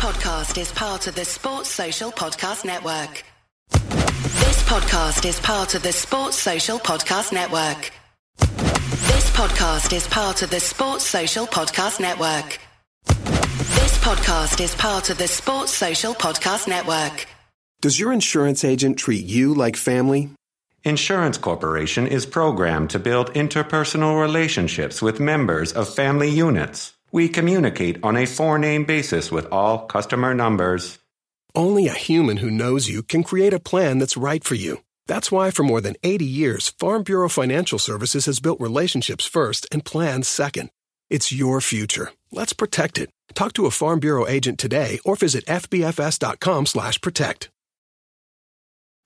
podcast is part of the Sports Social Podcast Network. This podcast is part of the Sports Social Podcast Network. This podcast is part of the Sports Social Podcast Network. This podcast is part of the Sports Social Podcast Network. Does your insurance agent treat you like family? Insurance Corporation is programmed to build interpersonal relationships with members of family units. We communicate on a four name basis with all customer numbers. Only a human who knows you can create a plan that's right for you. That's why, for more than 80 years, Farm Bureau Financial Services has built relationships first and plans second. It's your future. Let's protect it. Talk to a Farm Bureau agent today or visit fbfs.com/protect.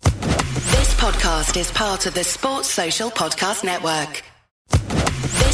This podcast is part of the Sports Social Podcast Network.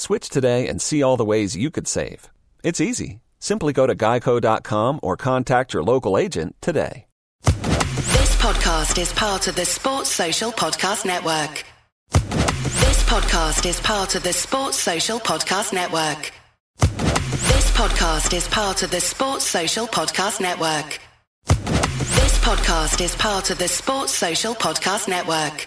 Switch today and see all the ways you could save. It's easy. Simply go to geico.com or contact your local agent today. This podcast is part of the Sports Social Podcast Network. This podcast is part of the Sports Social Podcast Network. This podcast is part of the Sports Social Podcast Network. This podcast is part of the Sports Social Podcast Network.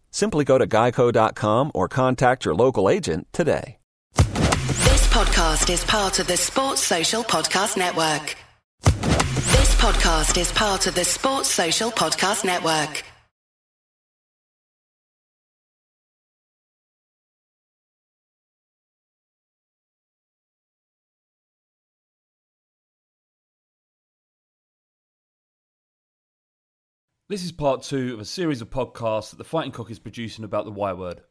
Simply go to geico.com or contact your local agent today. This podcast is part of the Sports Social Podcast Network. This podcast is part of the Sports Social Podcast Network. This is part two of a series of podcasts that the Fighting Cock is producing about the Y word.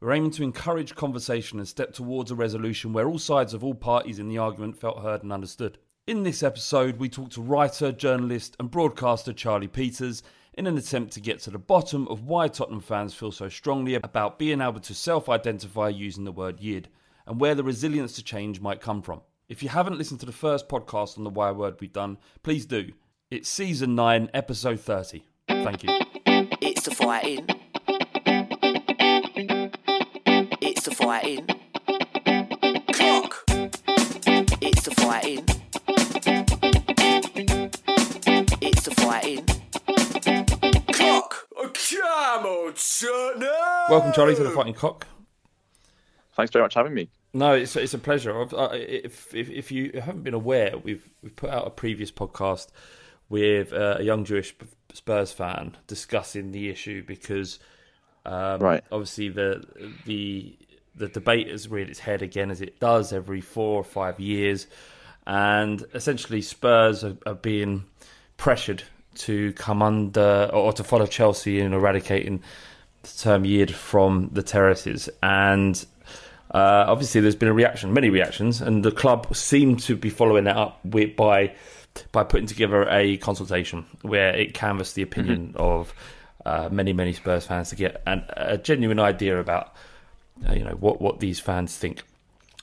We're aiming to encourage conversation and step towards a resolution where all sides of all parties in the argument felt heard and understood. In this episode, we talk to writer, journalist, and broadcaster Charlie Peters in an attempt to get to the bottom of why Tottenham fans feel so strongly about being able to self identify using the word yid and where the resilience to change might come from. If you haven't listened to the first podcast on the Y word we've done, please do. It's season 9, episode 30. Thank you. It's the fighting. It's the fighting. Clock. It's the fighting. It's the fighting. Clock. Come on, Tottenham. Welcome, Charlie, to the Fighting Cock. Thanks very much for having me. No, it's it's a pleasure. If if, if you haven't been aware, we've we've put out a previous podcast with uh, a young Jewish Spurs fan discussing the issue because um, Right. obviously the the the debate has reared its head again as it does every four or five years, and essentially Spurs are, are being pressured to come under or to follow Chelsea in eradicating the term yid from the terraces and. Uh, obviously, there's been a reaction, many reactions, and the club seem to be following that up with, by by putting together a consultation where it canvassed the opinion of uh, many, many Spurs fans to get an, a genuine idea about uh, you know what what these fans think.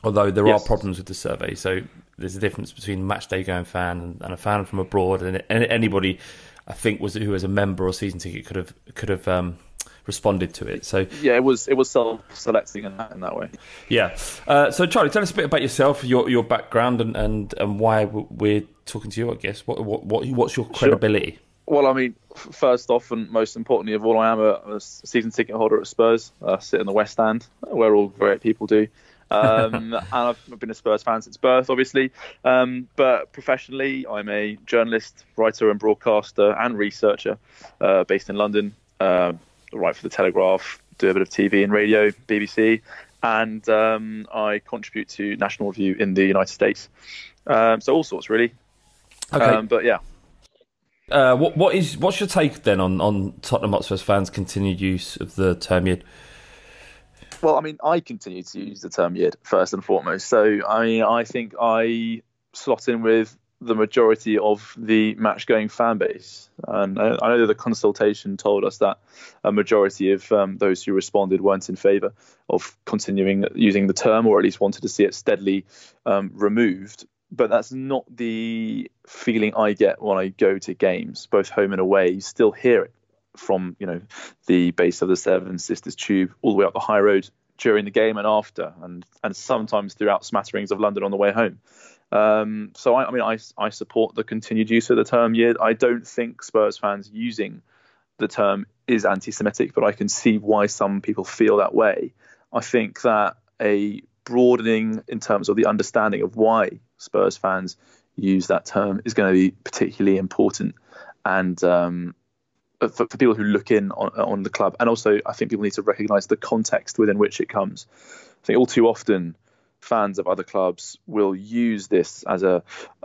Although there Yes. are problems with the survey, so there's a difference between a match day going fan and, and a fan from abroad, and, and anybody I think was who was a member or season ticket could have could have um, responded to it. So Yeah, it was it was self-selecting in that in that way. yeah. Uh, so, Charlie, tell us a bit about yourself, your your background, and and, and why we're talking to you. I guess what what, what what's your credibility? Well, I mean, first off, and most importantly of all, I am a, a season ticket holder at Spurs. I sit in the West Stand, where all great people do. Um, and I've been a Spurs fan since birth, obviously. Um, but professionally, I'm a journalist, writer, and broadcaster and researcher uh, based in London. Uh, write for the Telegraph, do a bit of TV and radio, BBC, and um, I contribute to National Review in the United States. Um, so all sorts, really. Okay. Um, but yeah, Uh, what what is what's your take then on on Tottenham Hotspur fans' continued use of the term yid? Well, I mean, I continue to use the term yid first and foremost. So, I mean, I think I slot in with the majority of the match going fan base. And I, I know that the consultation told us that a majority of um, those who responded weren't in favour of continuing using the term or at least wanted to see it steadily um, removed. But that's not the feeling I get when I go to games, both home and away. You still hear it from you know the base of the Seven Sisters Tube all the way up the high road during the game and after, and and sometimes throughout smatterings of London on the way home. Um, so I, I mean, I, I support the continued use of the term "yid." I don't think Spurs fans using the term is anti-Semitic, but I can see why some people feel that way. I think that a broadening in terms of the understanding of why Spurs fans use that term is going to be particularly important, and um, for, for people who look in on, on the club, and also I think people need to recognise the context within which it comes. I think all too often fans of other clubs will use this as a,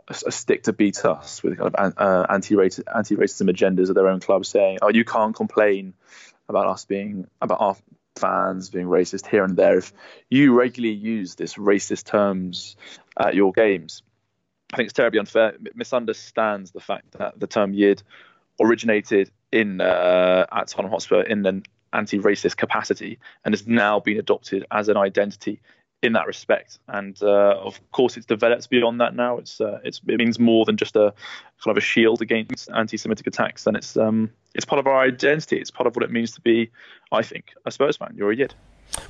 a stick to beat us with kind of uh, anti-racism, agendas of their own club, saying, "Oh, you can't complain about us being about our fans being racist here and there if you regularly use this racist terms at your games." I think it's terribly unfair. It misunderstands the fact that the term "yid" originated in uh, at Tottenham Hotspur in an anti-racist capacity and has now been adopted as an identity in that respect. And uh, of course, it's developed beyond that now. It's, uh, it's it means more than just a kind of a shield against anti-Semitic attacks, and it's um, it's part of our identity. It's part of what it means to be, I think, a Spurs fan. You're a Yid.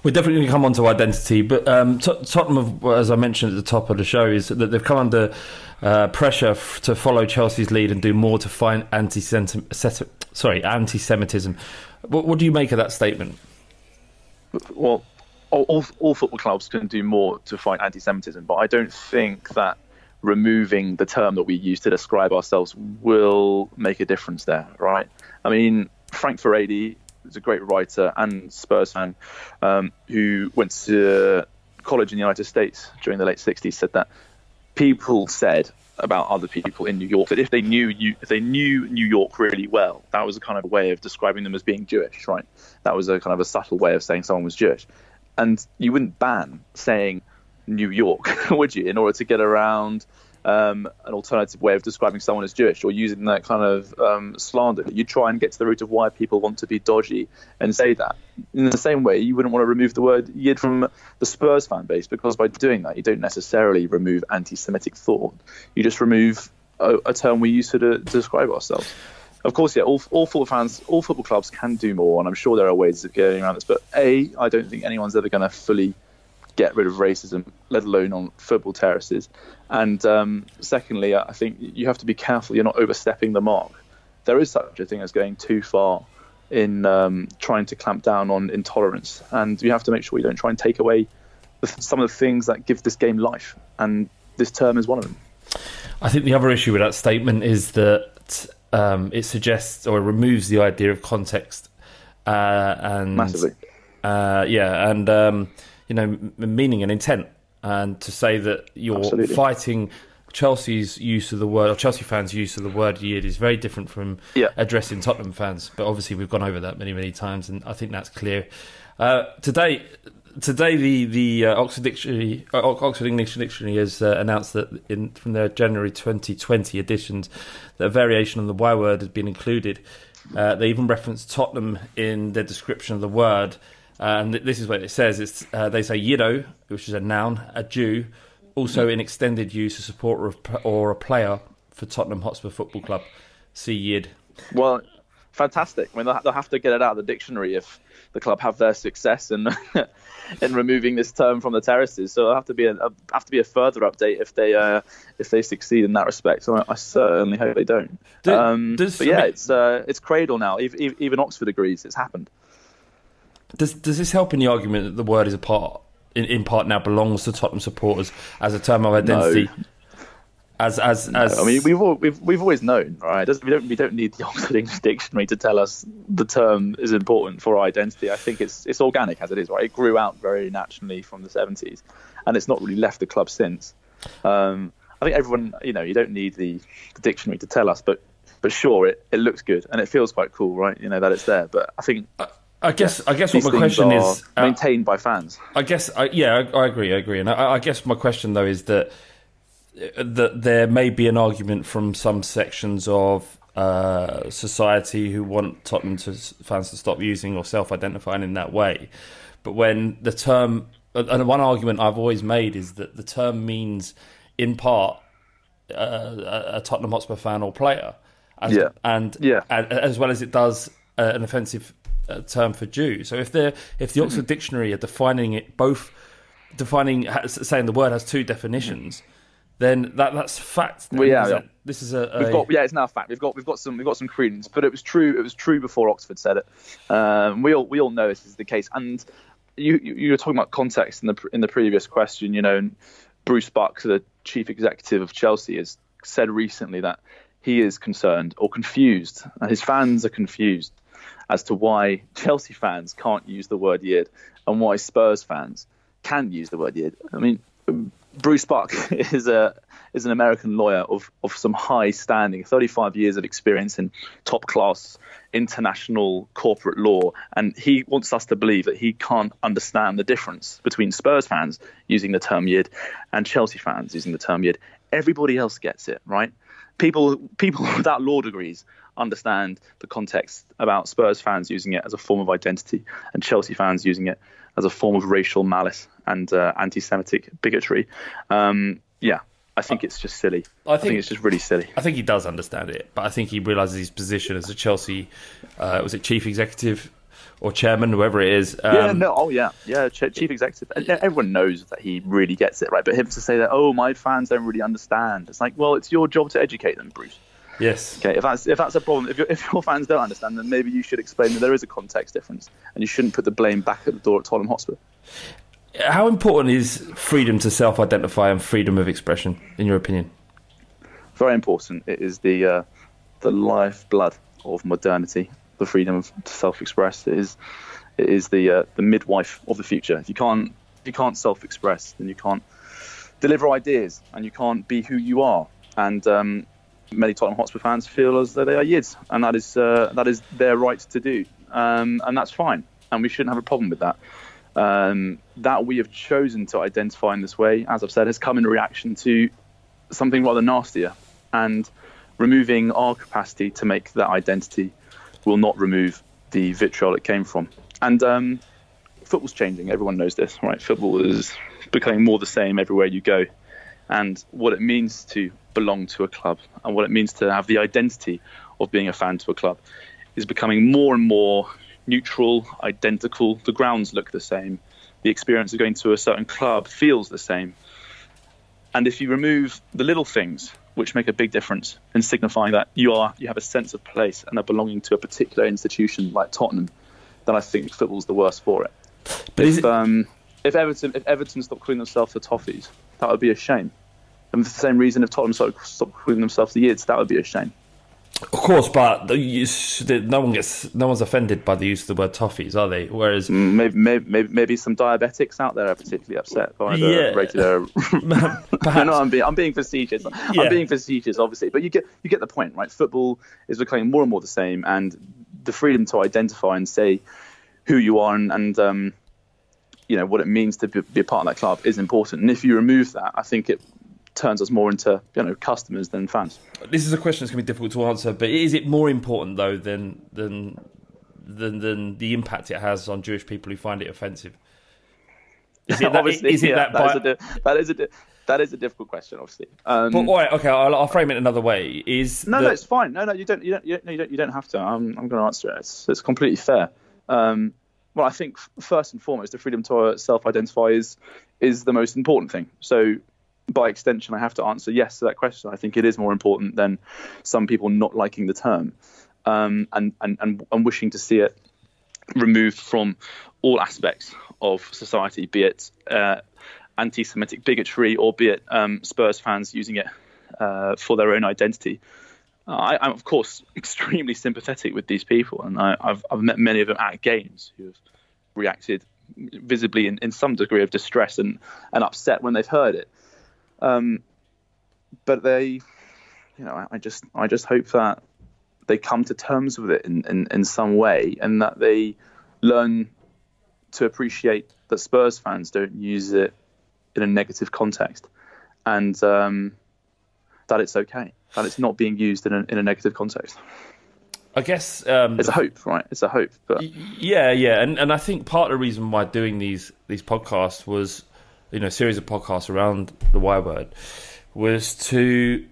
We're definitely going to come on to identity, but um, Tot- Tottenham, have, as I mentioned at the top of the show, is that they've come under uh, pressure f- to follow Chelsea's lead and do more to fight anti sorry anti-Semitism. What, what do you make of that statement? Well, all, all, all football clubs can do more to fight anti-Semitism, but I don't think that removing the term that we use to describe ourselves will make a difference there, right? I mean, Frank Furedi is a great writer and Spurs fan um, who went to college in the United States during the late 60s, said that people said about other people in New York that if they knew you, if they knew New York really well, that was a kind of way of describing them as being Jewish, right? That was a kind of a subtle way of saying someone was Jewish, and you wouldn't ban saying New York, would you, in order to get around um, an alternative way of describing someone as Jewish or using that kind of um, slander. You try and get to the root of why people want to be dodgy and say that. In the same way, you wouldn't want to remove the word Yid from the Spurs fan base because by doing that, you don't necessarily remove anti Semitic thought. You just remove a, a term we use to, to describe ourselves. Of course, yeah, all, all football fans, all football clubs can do more, and I'm sure there are ways of getting around this. But A, I don't think anyone's ever going to fully get rid of racism, let alone on football terraces. And um, secondly, I think you have to be careful you're not overstepping the mark. There is such a thing as going too far in um, trying to clamp down on intolerance, and you have to make sure you don't try and take away some of the things that give this game life. And this term is one of them. I think the other issue with that statement is that um, it suggests or removes the idea of context uh, and Massively. uh, yeah, and um, you know, m- meaning and intent, and to say that you're Absolutely. fighting Chelsea's use of the word or Chelsea fans' use of the word "yid" is very different from Yeah. addressing Tottenham fans. But obviously, we've gone over that many, many times, and I think that's clear. Uh, today, today, the the uh, Oxford Dictionary, uh, Oxford English Dictionary has uh, announced that in from their January 2020 editions, that a variation on the Y word has been included. Uh, they even reference Tottenham in their description of the word, uh, and th- this is what it says: it's uh, they say "yiddo," which is a noun, a Jew, also in extended use, a supporter of, or a player for Tottenham Hotspur Football Club. See yid. Well, fantastic. I mean, they'll have to get it out of the dictionary if the club have their success in in removing this term from the terraces. So it'll have to be a, a have to be a further update if they uh, if they succeed in that respect. So I, I certainly hope they don't. Do- um, does- but yeah, I mean- it's uh, it's cradle now. Even, even Oxford agrees it's happened. Does does this help in the argument that the word is a part in, in part now belongs to Tottenham supporters as a term of identity. No. As as as I mean, we've al- we've we've always known, right? We don't we don't need the Oxford English Dictionary to tell us the term is important for our identity. I think it's it's organic as it is, right? It grew out very naturally from the seventies, and it's not really left the club since. Um, I think everyone, you know, you don't need the, the dictionary to tell us, but but sure, it, it looks good and it feels quite cool, right? You know that it's there. But I think I guess I guess what my question is uh, maintained by fans. I guess, I, yeah, I, I agree, I agree, and I, I guess my question though is that that there may be an argument from some sections of uh, society who want Tottenham to, fans to stop using or self-identifying in that way, but when the term and one argument I've always made is that the term means, in part, uh, a Tottenham Hotspur fan or player, as, Yeah. and Yeah. as well as it does uh, an offensive uh, term for Jew. So if the if the Oxford Dictionary are defining it both defining saying the word has two definitions, then that that's fact. then, Well, yeah, yeah. This is a, We've got yeah, it's now a fact. We've got we've got some we've got some credence, but it was true. It was true before Oxford said it. Um, we all we all know this is the case. And you you, were talking about context in the in the previous question. You know, and Bruce Buck, the chief executive of Chelsea, has said recently that he is concerned or confused, and his fans are confused as to why Chelsea fans can't use the word yid and why Spurs fans can use the word yid. I mean, Bruce Buck is a is an American lawyer of of some high standing, 35 years of experience in top class international corporate law, and he wants us to believe that he can't understand the difference between Spurs fans using the term yid and Chelsea fans using the term yid. Everybody else gets it, right? People people without law degrees understand the context about Spurs fans using it as a form of identity and Chelsea fans using it as a form of racial malice and uh, anti-Semitic bigotry. Um, yeah, I think it's just silly. I I think- think, it's just really silly. I think he does understand it, but I think he realizes his position as a Chelsea uh, was it chief executive or chairman, whoever it is. Um, yeah, no, oh yeah, yeah, chief executive. Everyone knows that he really gets it, right? But him to say that, oh, my fans don't really understand. It's like, well, it's your job to educate them, Bruce. Yes. Okay, if that's if that's a problem, if, your if your fans don't understand, then maybe you should explain that there is a context difference, and you shouldn't put the blame back at the door at Tottenham Hotspur. How important is freedom to self-identify and freedom of expression, in your opinion? Very important. It is the uh, the lifeblood of modernity, the freedom to self-express. Is it is the uh, the midwife of the future. If you can't if you can't self-express, then you can't deliver ideas, and you can't be who you are. And um, many Tottenham Hotspur fans feel as though they are yids, and that is uh, that is their right to do, um, and that's fine, and we shouldn't have a problem with that. Um, that we have chosen to identify in this way, as I've said, has come in reaction to something rather nastier, and removing our capacity to make that identity will not remove the vitriol it came from. And um, football's changing. Everyone knows this, right? Football is becoming more the same everywhere you go. And what it means to belong to a club and what it means to have the identity of being a fan to a club is becoming more and more neutral, identical. The grounds look the same. The experience of going to a certain club feels the same. And if you remove the little things which make a big difference in signifying that you are you have a sense of place and are belonging to a particular institution like Tottenham, then I think football's the worst for it. But If, it, um, if Everton if Everton stopped calling themselves the Toffees, that would be a shame. And for the same reason, if Tottenham stopped, stopped calling themselves the Yids, that would be a shame. Of course, but the, no one gets, no one's offended by the use of the word toffees, are they? Whereas, Maybe, maybe, maybe, maybe some diabetics out there are particularly upset by the Yeah. regular. perhaps, no, I'm being, I'm being facetious. Yeah. I'm being facetious, obviously, but you get you get the point, right? Football is becoming more and more the same, and the freedom to identify and say who you are and, and um, you know what it means to be, be a part of that club is important. And if you remove that, I think it turns us more into you know customers than fans. this is a question that's going to be difficult to answer. But is it more important though than than than, than the impact it has on Jewish people who find it offensive? Is it that? is it yeah, that, that, is by- a that is a that is a difficult question, obviously. Um, But, all right, okay, I'll, I'll frame it another way. Is No, the- no, it's fine. No, no, you don't, you don't, you don't, no, you don't, you don't have to. I'm, I'm going to answer it. It's, it's completely fair. Um, well, I think first and foremost, the freedom to self-identify is is the most important thing. So, by extension, I have to answer yes to that question. I think it is more important than some people not liking the term um, and, and and and wishing to see it removed from all aspects of society, be it uh, anti-Semitic bigotry or be it um, Spurs fans using it uh, for their own identity. I, am of course extremely sympathetic with these people, and I, have I've met many of them at games who have reacted visibly in, in some degree of distress and, and upset when they've heard it. Um, but they, you know, I, I just I just hope that they come to terms with it in, in, in some way, and that they learn to appreciate that Spurs fans don't use it in a negative context, and um, that it's okay, that it's not being used in a, in a negative context. I guess um, it's a hope, right? It's a hope. But yeah, yeah, and and I think part of the reason why doing these these podcasts was, you know, series of podcasts around the Y word, was to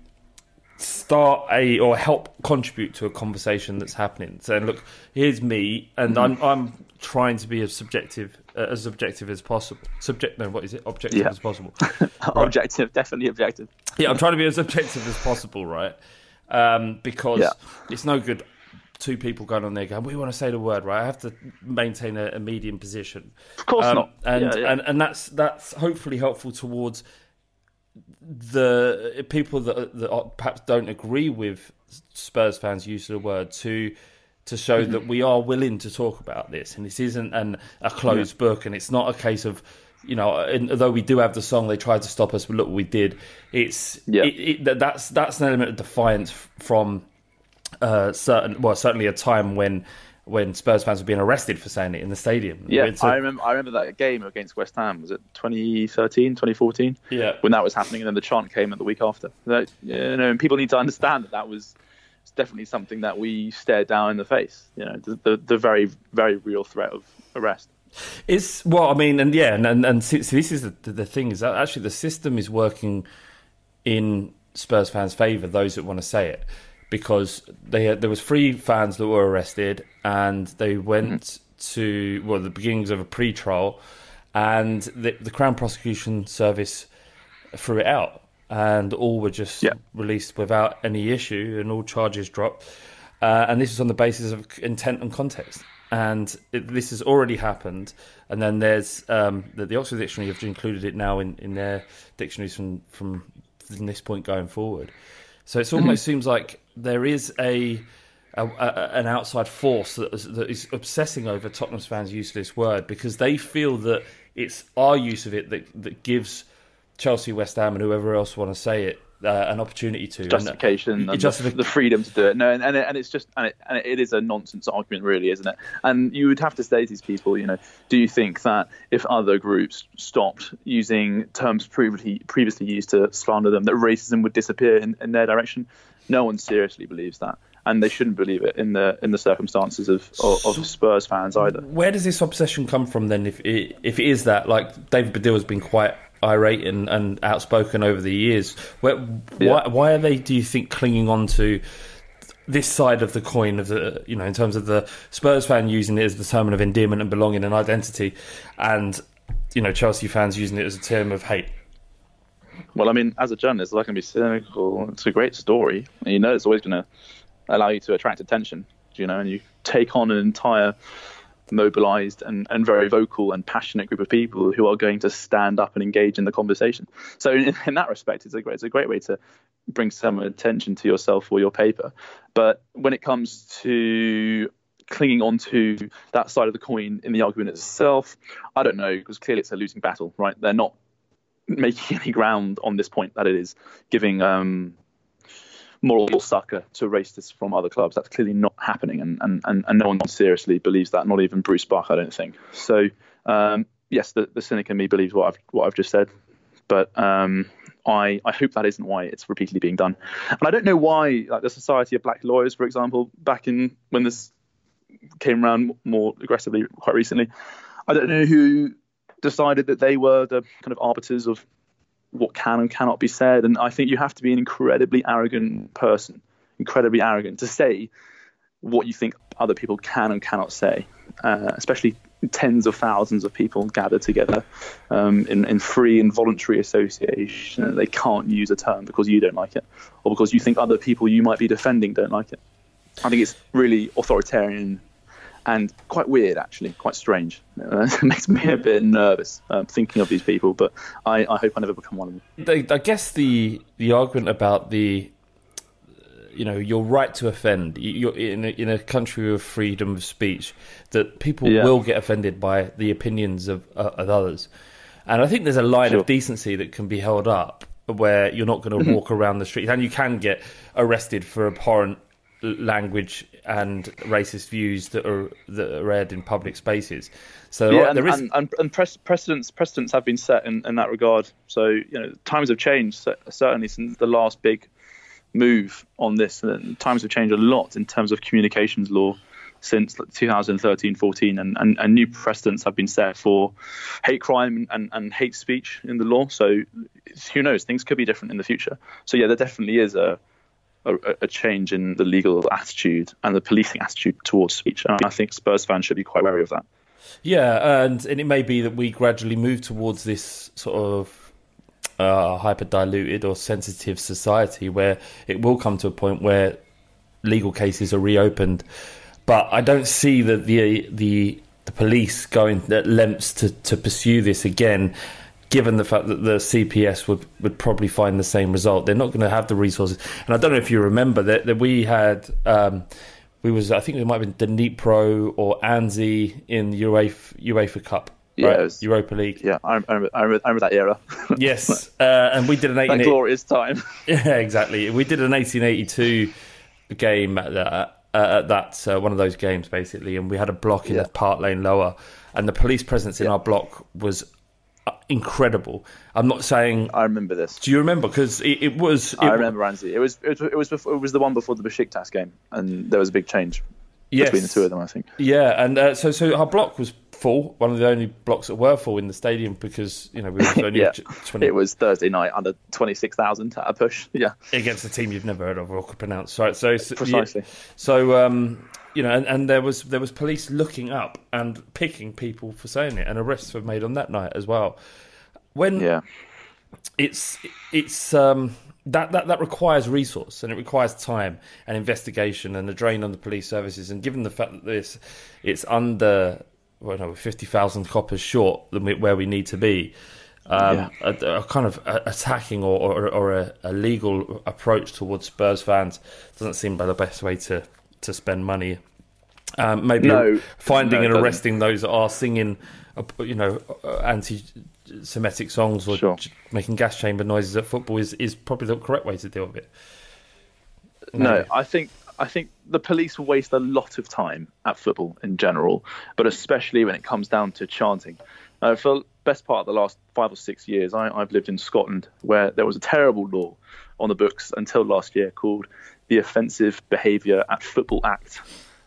start a or help contribute to a conversation that's happening. Saying, look, here's me, and mm-hmm. I'm I'm trying to be as subjective uh, as objective as possible. Subject, no, what is it? Objective yeah. as possible. right. Objective, definitely objective. Yeah, I'm trying to be as objective as possible, right? Um, because yeah. it's no good two people going on there going, we want to say the word, right? I have to maintain a, a medium position. Of course um, not. And, yeah, yeah. and and that's that's hopefully helpful towards the people that, that perhaps don't agree with Spurs fans' use of the word to to show mm-hmm. that we are willing to talk about this, and this isn't an, a closed yeah. book, and it's not a case of you know, and although we do have the song, they tried to stop us, but look, we did. It's yeah. It, it, that's that's an element of defiance from uh, certain, well, certainly a time when when Spurs fans were being arrested for saying it in the stadium. Yeah, I remember. I remember that game against West Ham. Was it 2013, 2014? Yeah, when that was happening, and then the chant came at the week after. That, you know, and people need to understand that that was definitely something that we stared down in the face. You know, the the, the very very real threat of arrest. It's well, I mean, and yeah, and and, and so, this is the, the thing is that actually the system is working in Spurs fans' favour. Those that want to say it because they had, there was three fans that were arrested and they went mm-hmm. to well the beginnings of a pre-trial and the, the Crown Prosecution Service threw it out and all were just yeah. released without any issue and all charges dropped uh, and this was on the basis of intent and context and it, this has already happened and then there's um, the, the, Oxford Dictionary have included it now in, in their dictionaries from, from from this point going forward so it almost mm-hmm. seems like there is a, a, a an outside force that is, that is, obsessing over Tottenham's fans' use of this word because they feel that it's our use of it that that gives Chelsea, West Ham, and whoever else want to say it uh, an opportunity to justification and, and the, freedom to do it. No, and and, it, and it's just and it, and it is a nonsense argument, really, isn't it? And you would have to say to these people, you know, do you think that if other groups stopped using terms previously previously used to slander them, that racism would disappear in, in their direction? No one seriously believes that and they shouldn't believe it in the in the circumstances of, of, of, Spurs fans either. Where does this obsession come from then? If it, if it is that, like David Baddiel has been quite irate and, and outspoken over the years. Where, yeah. why, why are they? Do you think clinging on to this side of the coin of the you know in terms of the Spurs fan using it as the term of endearment and belonging and identity, and you know Chelsea fans using it as a term of hate? Well, I mean, as a journalist, I can be cynical. It's a great story, and you know it's always going to allow you to attract attention. You know, and you take on an entire mobilized and, and very vocal and passionate group of people who are going to stand up and engage in the conversation. So in, in that respect, it's a great it's a great way to bring some attention to yourself or your paper. But when it comes to clinging on to that side of the coin in the argument itself, I don't know because clearly it's a losing battle, right? They're not making any ground on this point that it is giving um, moral succor to racists from other clubs. That's clearly not happening, and, and, and, and no one seriously believes that. Not even Bruce Buck, I don't think. So um, yes, the, the cynic in me believes what I've what I've just said, but um, I I hope that isn't why it's repeatedly being done. And I don't know why, like the Society of Black Lawyers, for example, back in when this came around more aggressively quite recently, I don't know who decided that they were the kind of arbiters of what can and cannot be said. And I think you have to be an incredibly arrogant person, incredibly arrogant to say what you think other people can and cannot say, uh, especially tens of thousands of people gathered together um, in, in free and voluntary association. They can't use a term because you don't like it, or because you think other people you might be defending don't like it. I think it's really authoritarian and quite weird actually, quite strange. it makes me a bit nervous um, thinking of these people, but I, I hope I never become one of them. I guess the the argument about the you know your right to offend you're in a, in a country of freedom of speech that people Yeah. will get offended by the opinions of, uh, of others and i think there's a line Sure. of decency that can be held up where you're not going to walk around the streets and you can get arrested for abhorrent language and racist views that are that are read in public spaces so yeah, uh, and, there is and, and, and precedents precedents have been set in, in that regard. So you know, times have changed certainly since the last big move on this. And times have changed a lot in terms of communications law since 2013, 14, and, and, and new precedents have been set for hate crime and, and hate speech in the law. So who knows? Things could be different in the future. So yeah, there definitely is a a, a change in the legal attitude and the policing attitude towards speech. And I think Spurs fans should be quite wary of that. Yeah, and, and it may be that we gradually move towards this sort of uh, hyper diluted or sensitive society where it will come to a point where legal cases are reopened. But I don't see that the the the police going at lengths to, to pursue this again, given the fact that the CPS would, would probably find the same result. They're not going to have the resources. And I don't know if you remember that, that we had. Um, we was I think it might have been Dnipro or Anzhi in the UEFA UEFA Cup, Yeah, right? was- Europa League. Yeah, I remember, I remember, I remember that era. Yes, uh, and we did an that 18 glorious time. Yeah, exactly. We did an 1882 game at that, uh, at that uh, one of those games basically, and we had a block in Yeah. the Park Lane Lower, and the police presence in Yeah. our block was incredible. I'm not saying. I remember this. Do you remember? Because it, it was. It, I remember Ramsey. It was it was it was, before, it was the one before the Besiktas game, and there was a big change Yes. between the two of them. I think. Yeah, and uh, so so our block was full. One of the only blocks that were full in the stadium because you know we were only Yeah, 20 it was Thursday night under twenty six thousand at a push. Yeah, against a team you've never heard of or could pronounce. Right, so, so Precisely. yeah. so um, you know, and, and there was there was police looking up and picking people for saying it, and arrests were made on that night as well. When yeah, it's it's um, that, that that requires resource and it requires time and investigation and a drain on the police services. And given the fact that this it's under well, no, fifty thousand coppers short than we, where we need to be. Um, a, a kind of a- attacking or, or, or a, a legal approach towards Spurs fans doesn't seem like the best way to, to spend money. Um, maybe No. finding No, and arresting those that are singing, uh, you know, uh, anti-Semitic songs or Sure. making gas chamber noises at football is, is probably the correct way to deal with it. no, Maybe. I think I think the police waste a lot of time at football in general, but especially when it comes down to chanting. Uh, for the best part of the last five or six years, I, I've lived in Scotland, where there was a terrible law on the books until last year called the Offensive Behaviour at Football Act,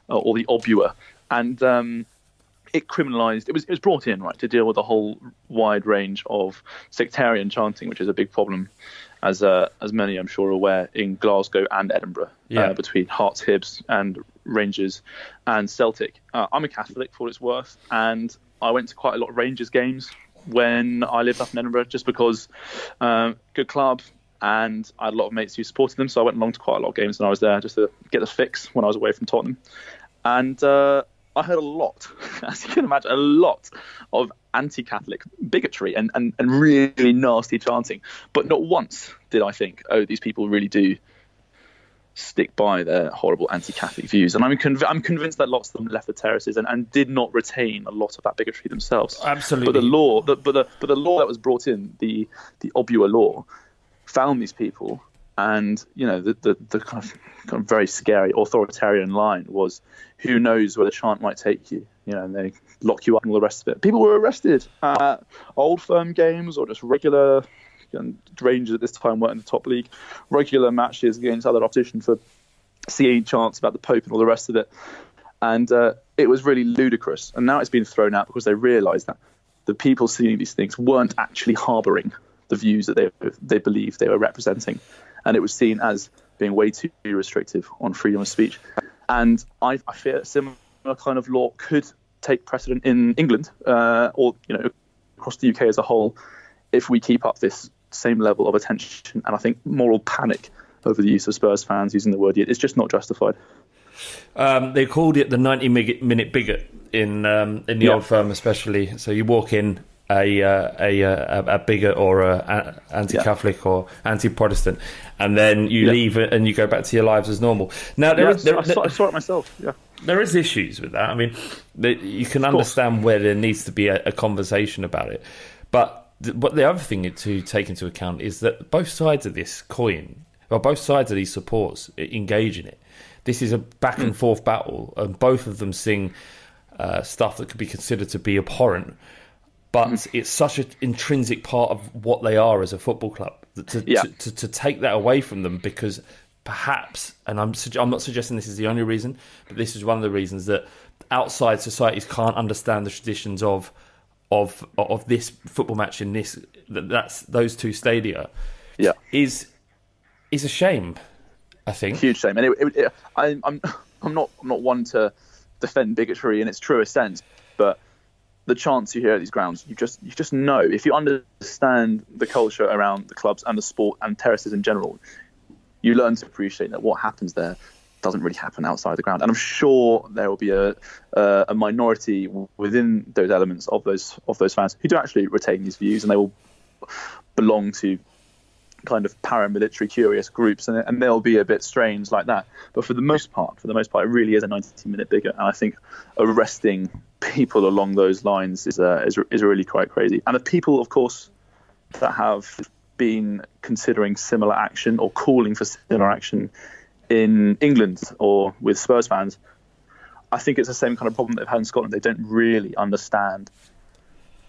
uh, or the OBUA, and um, it criminalised. It was it was brought in right to deal with a whole wide range of sectarian chanting, which is a big problem, as uh, as many I'm sure are aware in Glasgow and Edinburgh, Yeah. uh, between Hearts, Hibs, and Rangers and Celtic. Uh, I'm a Catholic for what it's worth, and I went to quite a lot of Rangers games when I lived up in Edinburgh, just because um, good club. And I had a lot of mates who supported them, so I went along to quite a lot of games when I was there just to get the fix when I was away from Tottenham and uh, I heard a lot, as you can imagine, a lot of anti-Catholic bigotry and, and, and really nasty chanting. But not once did I think, oh, these people really do stick by their horrible anti-Catholic views. And I'm, conv- I'm convinced that lots of them left the terraces and, and did not retain a lot of that bigotry themselves. Absolutely. But the law, the, but the but the law that was brought in, the the Obua law, found these people, and you know the the, the kind, of, kind of very scary authoritarian line was, "Who knows where the chant might take you?" You know, and they lock you up and all the rest of it. People were arrested at old firm games or just regular. And Rangers at this time weren't in the top league. Regular matches against other opposition for seeing chants about the Pope and all the rest of it and uh, it was really ludicrous. And now it's been thrown out because they realised that the people seeing these things weren't actually harbouring the views that they they believed they were representing, and it was seen as being way too restrictive on freedom of speech. And I, I fear a similar kind of law could take precedent in England uh, or you know across the UK as a whole if we keep up this same level of attention and I think moral panic over the use of Spurs fans using the word yid. It's just not justified. Um, they called it the 90 minute bigot in um, in the Yeah. old firm, especially. So you walk in a uh, a, uh, a, a bigot or a, a anti-Catholic or anti-Protestant, and then you Yeah. leave and you go back to your lives as normal. Now there Yeah, is- there- I, saw, I saw it myself. Yeah. there is issues with that. I mean, the, you can understand where there needs to be a, conversation about it, but th- but the other thing to take into account is that both sides of this coin, well, both sides of these supports engage in it. This is a back and forth battle, and both of them sing uh, stuff that could be considered to be abhorrent. But mm. it's such an intrinsic part of what they are as a football club to, Yeah. to, to, to take that away from them because perhaps, and I'm I'm not suggesting this is the only reason, but this is one of the reasons that outside societies can't understand the traditions of of of this football match in this that that's those two stadia Yeah. is is a shame. I think. huge shame. And it, it, it, I, I'm I'm not I'm not one to defend bigotry in its truest sense, but the chants you hear at these grounds, you just you just know if you understand the culture around the clubs and the sport and terraces in general, you learn to appreciate that what happens there doesn't really happen outside the ground. And I'm sure there will be a uh, a minority within those elements of those of those fans who do actually retain these views, and they will belong to kind of paramilitary curious groups and, and they'll be a bit strange like that but for the most part for the most part it really is a 90 minute bigot and i think arresting people along those lines is, uh, is, is really quite crazy and the people of course that have been considering similar action or calling for similar action in england or with spurs fans i think it's the same kind of problem they've had in scotland they don't really understand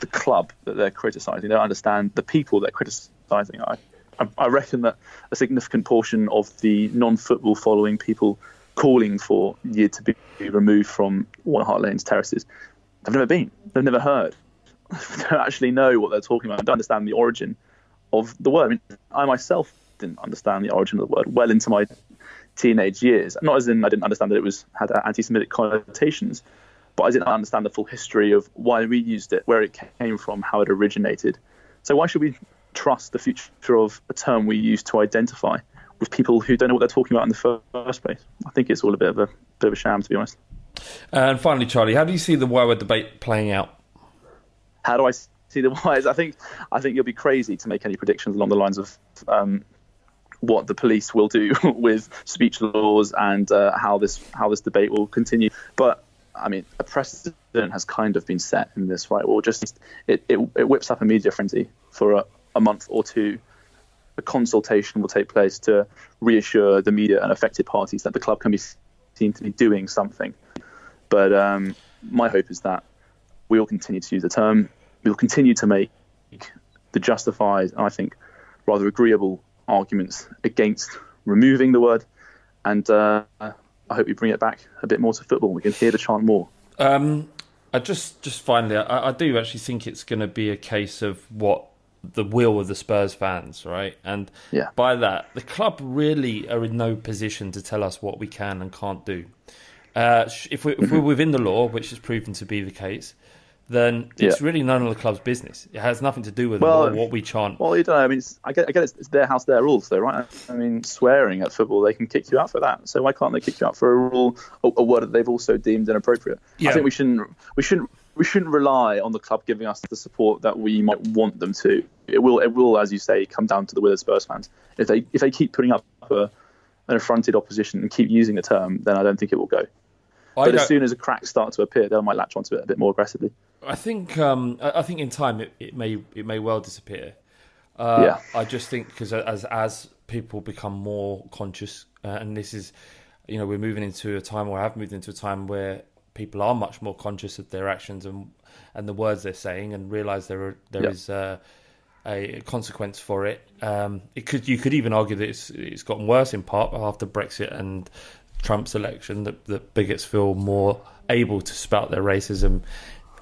the club that they're criticising. They don't understand the people they're criticising. I, I, I reckon that a significant portion of the non-football following people calling for Yid to be removed from White Hart Lane's terraces, they've never been. They've never heard. they don't actually know what they're talking about. They don't understand the origin of the word. I mean, I myself didn't understand the origin of the word well into my teenage years. Not as in I didn't understand that it was had anti-Semitic connotations, but I didn't understand the full history of why we used it, where it came from, how it originated. So why should we trust the future of a term we use to identify with people who don't know what they're talking about in the first place? I think it's all a bit of a bit of a sham, to be honest. And finally, Charlie, how do you see the Y word debate playing out? How do I see the wires? I think I think you'll be crazy to make any predictions along the lines of um, what the police will do with speech laws and uh, how this how this debate will continue. But I mean, a precedent has kind of been set in this, right? Well, just it, it, it whips up a media frenzy for a, a month or two. A consultation will take place to reassure the media and affected parties that the club can be seen to be doing something. But um, my hope is that we will continue to use the term. We will continue to make the justified, I think, rather agreeable arguments against removing the word. And uh, I hope we bring it back a bit more to football. We can hear the chant more. Um, I just, just finally, I, I do actually think it's going to be a case of what the will of the Spurs fans, right? And Yeah. by that, the club really are in no position to tell us what we can and can't do. Uh, if, we, if we're within the law, which has proven to be the case, then it's Yeah. really none of the club's business. It has nothing to do with Well, what we chant. Well, you don't know. I mean, it's, I get, I get it's, it's their house, their rules, though, right? I mean, swearing at football, they can kick you out for that. So why can't they kick you out for a rule, a, a word that they've also deemed inappropriate? Yeah. I think we shouldn't, we shouldn't, we shouldn't rely on the club giving us the support that we might want them to. It will, it will, as you say, come down to the of Spurs fans. If they, if they keep putting up a, an affronted opposition and keep using the term, then I don't think it will go. I But as soon as a crack starts to appear, they might latch onto it a bit more aggressively. I think um, I I think in time it, it may it may well disappear. Uh, Yeah. I just think because as as people become more conscious, uh, and this is, you know, we're moving into a time, or have moved into a time where people are much more conscious of their actions and and the words they're saying, and realise there are, there Yeah. is uh, a consequence for it. Um, it could you could even argue that it's it's gotten worse in part after Brexit and Trump's election that that bigots feel more able to spout their racism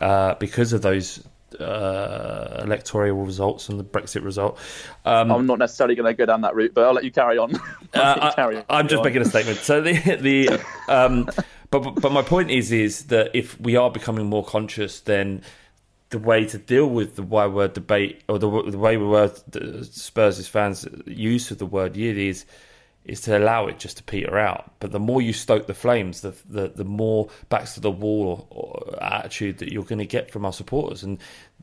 uh, because of those uh, electoral results and the Brexit result. Um, I'm not necessarily going to go down that route, but I'll let you carry on. I'll let you uh. I, am just on. making a statement. So the the um, but but- my point is is that if we are becoming more conscious, then the way to deal with the Y word debate or the, the way we were Spurs fans use of the word yid is is to allow it just to peter out. But the more you stoke the flames, the the, the more backs to the wall or, or attitude that you're going to get from our supporters. And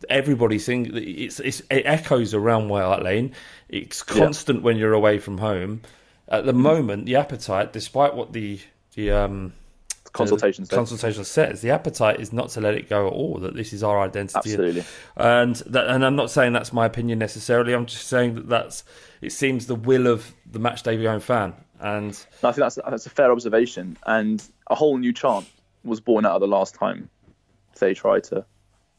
everybody thinks it's, it's it echoes around White Hart Lane. It's constant yeah. when you're away from home. At the moment, the appetite, despite what the the um, consultation says. consultation says the appetite is not to let it go at all that this is our identity. Absolutely. And that, and I'm not saying that's my opinion necessarily. I'm just saying that that's it seems the will of the match day going fan. And I think that's that's a fair observation. And a whole new chant was born out of the last time they tried to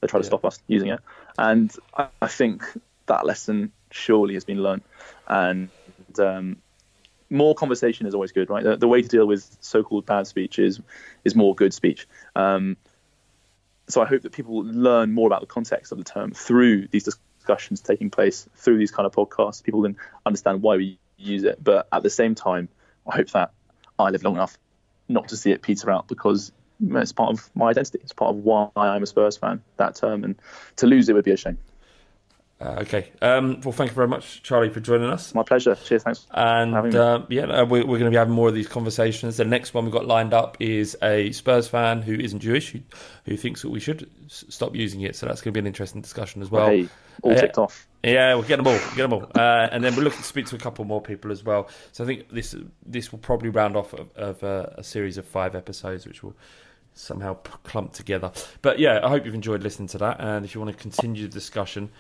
they tried to yeah. stop us using it. And I, I, think that lesson surely has been learned. And um, more conversation is always good, right? The, the, way to deal with so-called bad speech is is more good speech. Um, so I hope that people learn more about the context of the term through these discussions taking place through these kind of podcasts. People can understand why we use it, but at the same time, I hope that I live long enough not to see it peter out because it's part of my identity. It's part of why I'm a Spurs fan. That term, and to lose it would be a shame. Uh, okay. Um, well, thank you very much, Charlie, for joining us. My pleasure. Cheers. Thanks. And uh, yeah, uh, we're, we're, going to be having more of these conversations. The next one we've got lined up is a Spurs fan who isn't Jewish, who, who thinks that we should stop using it. So that's going to be an interesting discussion as well. Hey, all uh, ticked off. Yeah, we'll get them all. Get them all. Uh, and then we're looking to speak to a couple more people as well. So I think this this will probably round off of, of uh, a series of five episodes, which will somehow clump together. But yeah, I hope you've enjoyed listening to that. And if you want to continue the discussion.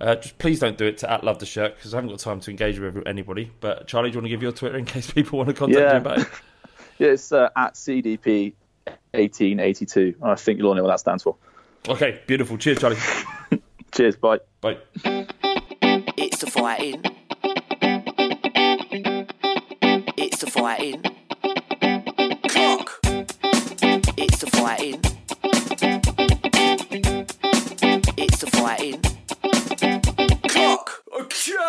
Uh, just please don't do it to at love the shirt because I haven't got time to engage with anybody. But Charlie, do you want to give your Twitter in case people want to contact yeah. you about it? yeah, it's uh, at CDP eighteen eighty two. I think you'll all know what that stands for. Okay, beautiful. Cheers, Charlie. Cheers. Bye. Bye. It's the fighting. It's the fighting. Cock. It's the fighting.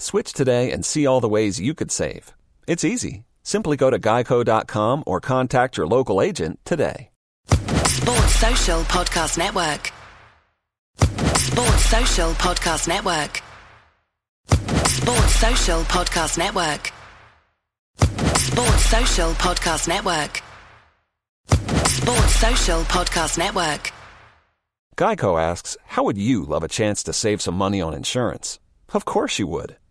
Switch today and see all the ways you could save. It's easy. Simply go to geico.com or contact your local agent today. Sports Social Podcast Network. Sports Social Podcast Network. Sports Social Podcast Network. Sports Social Podcast Network. Sports Social Podcast Network. Geico asks, How would you love a chance to save some money on insurance? Of course you would.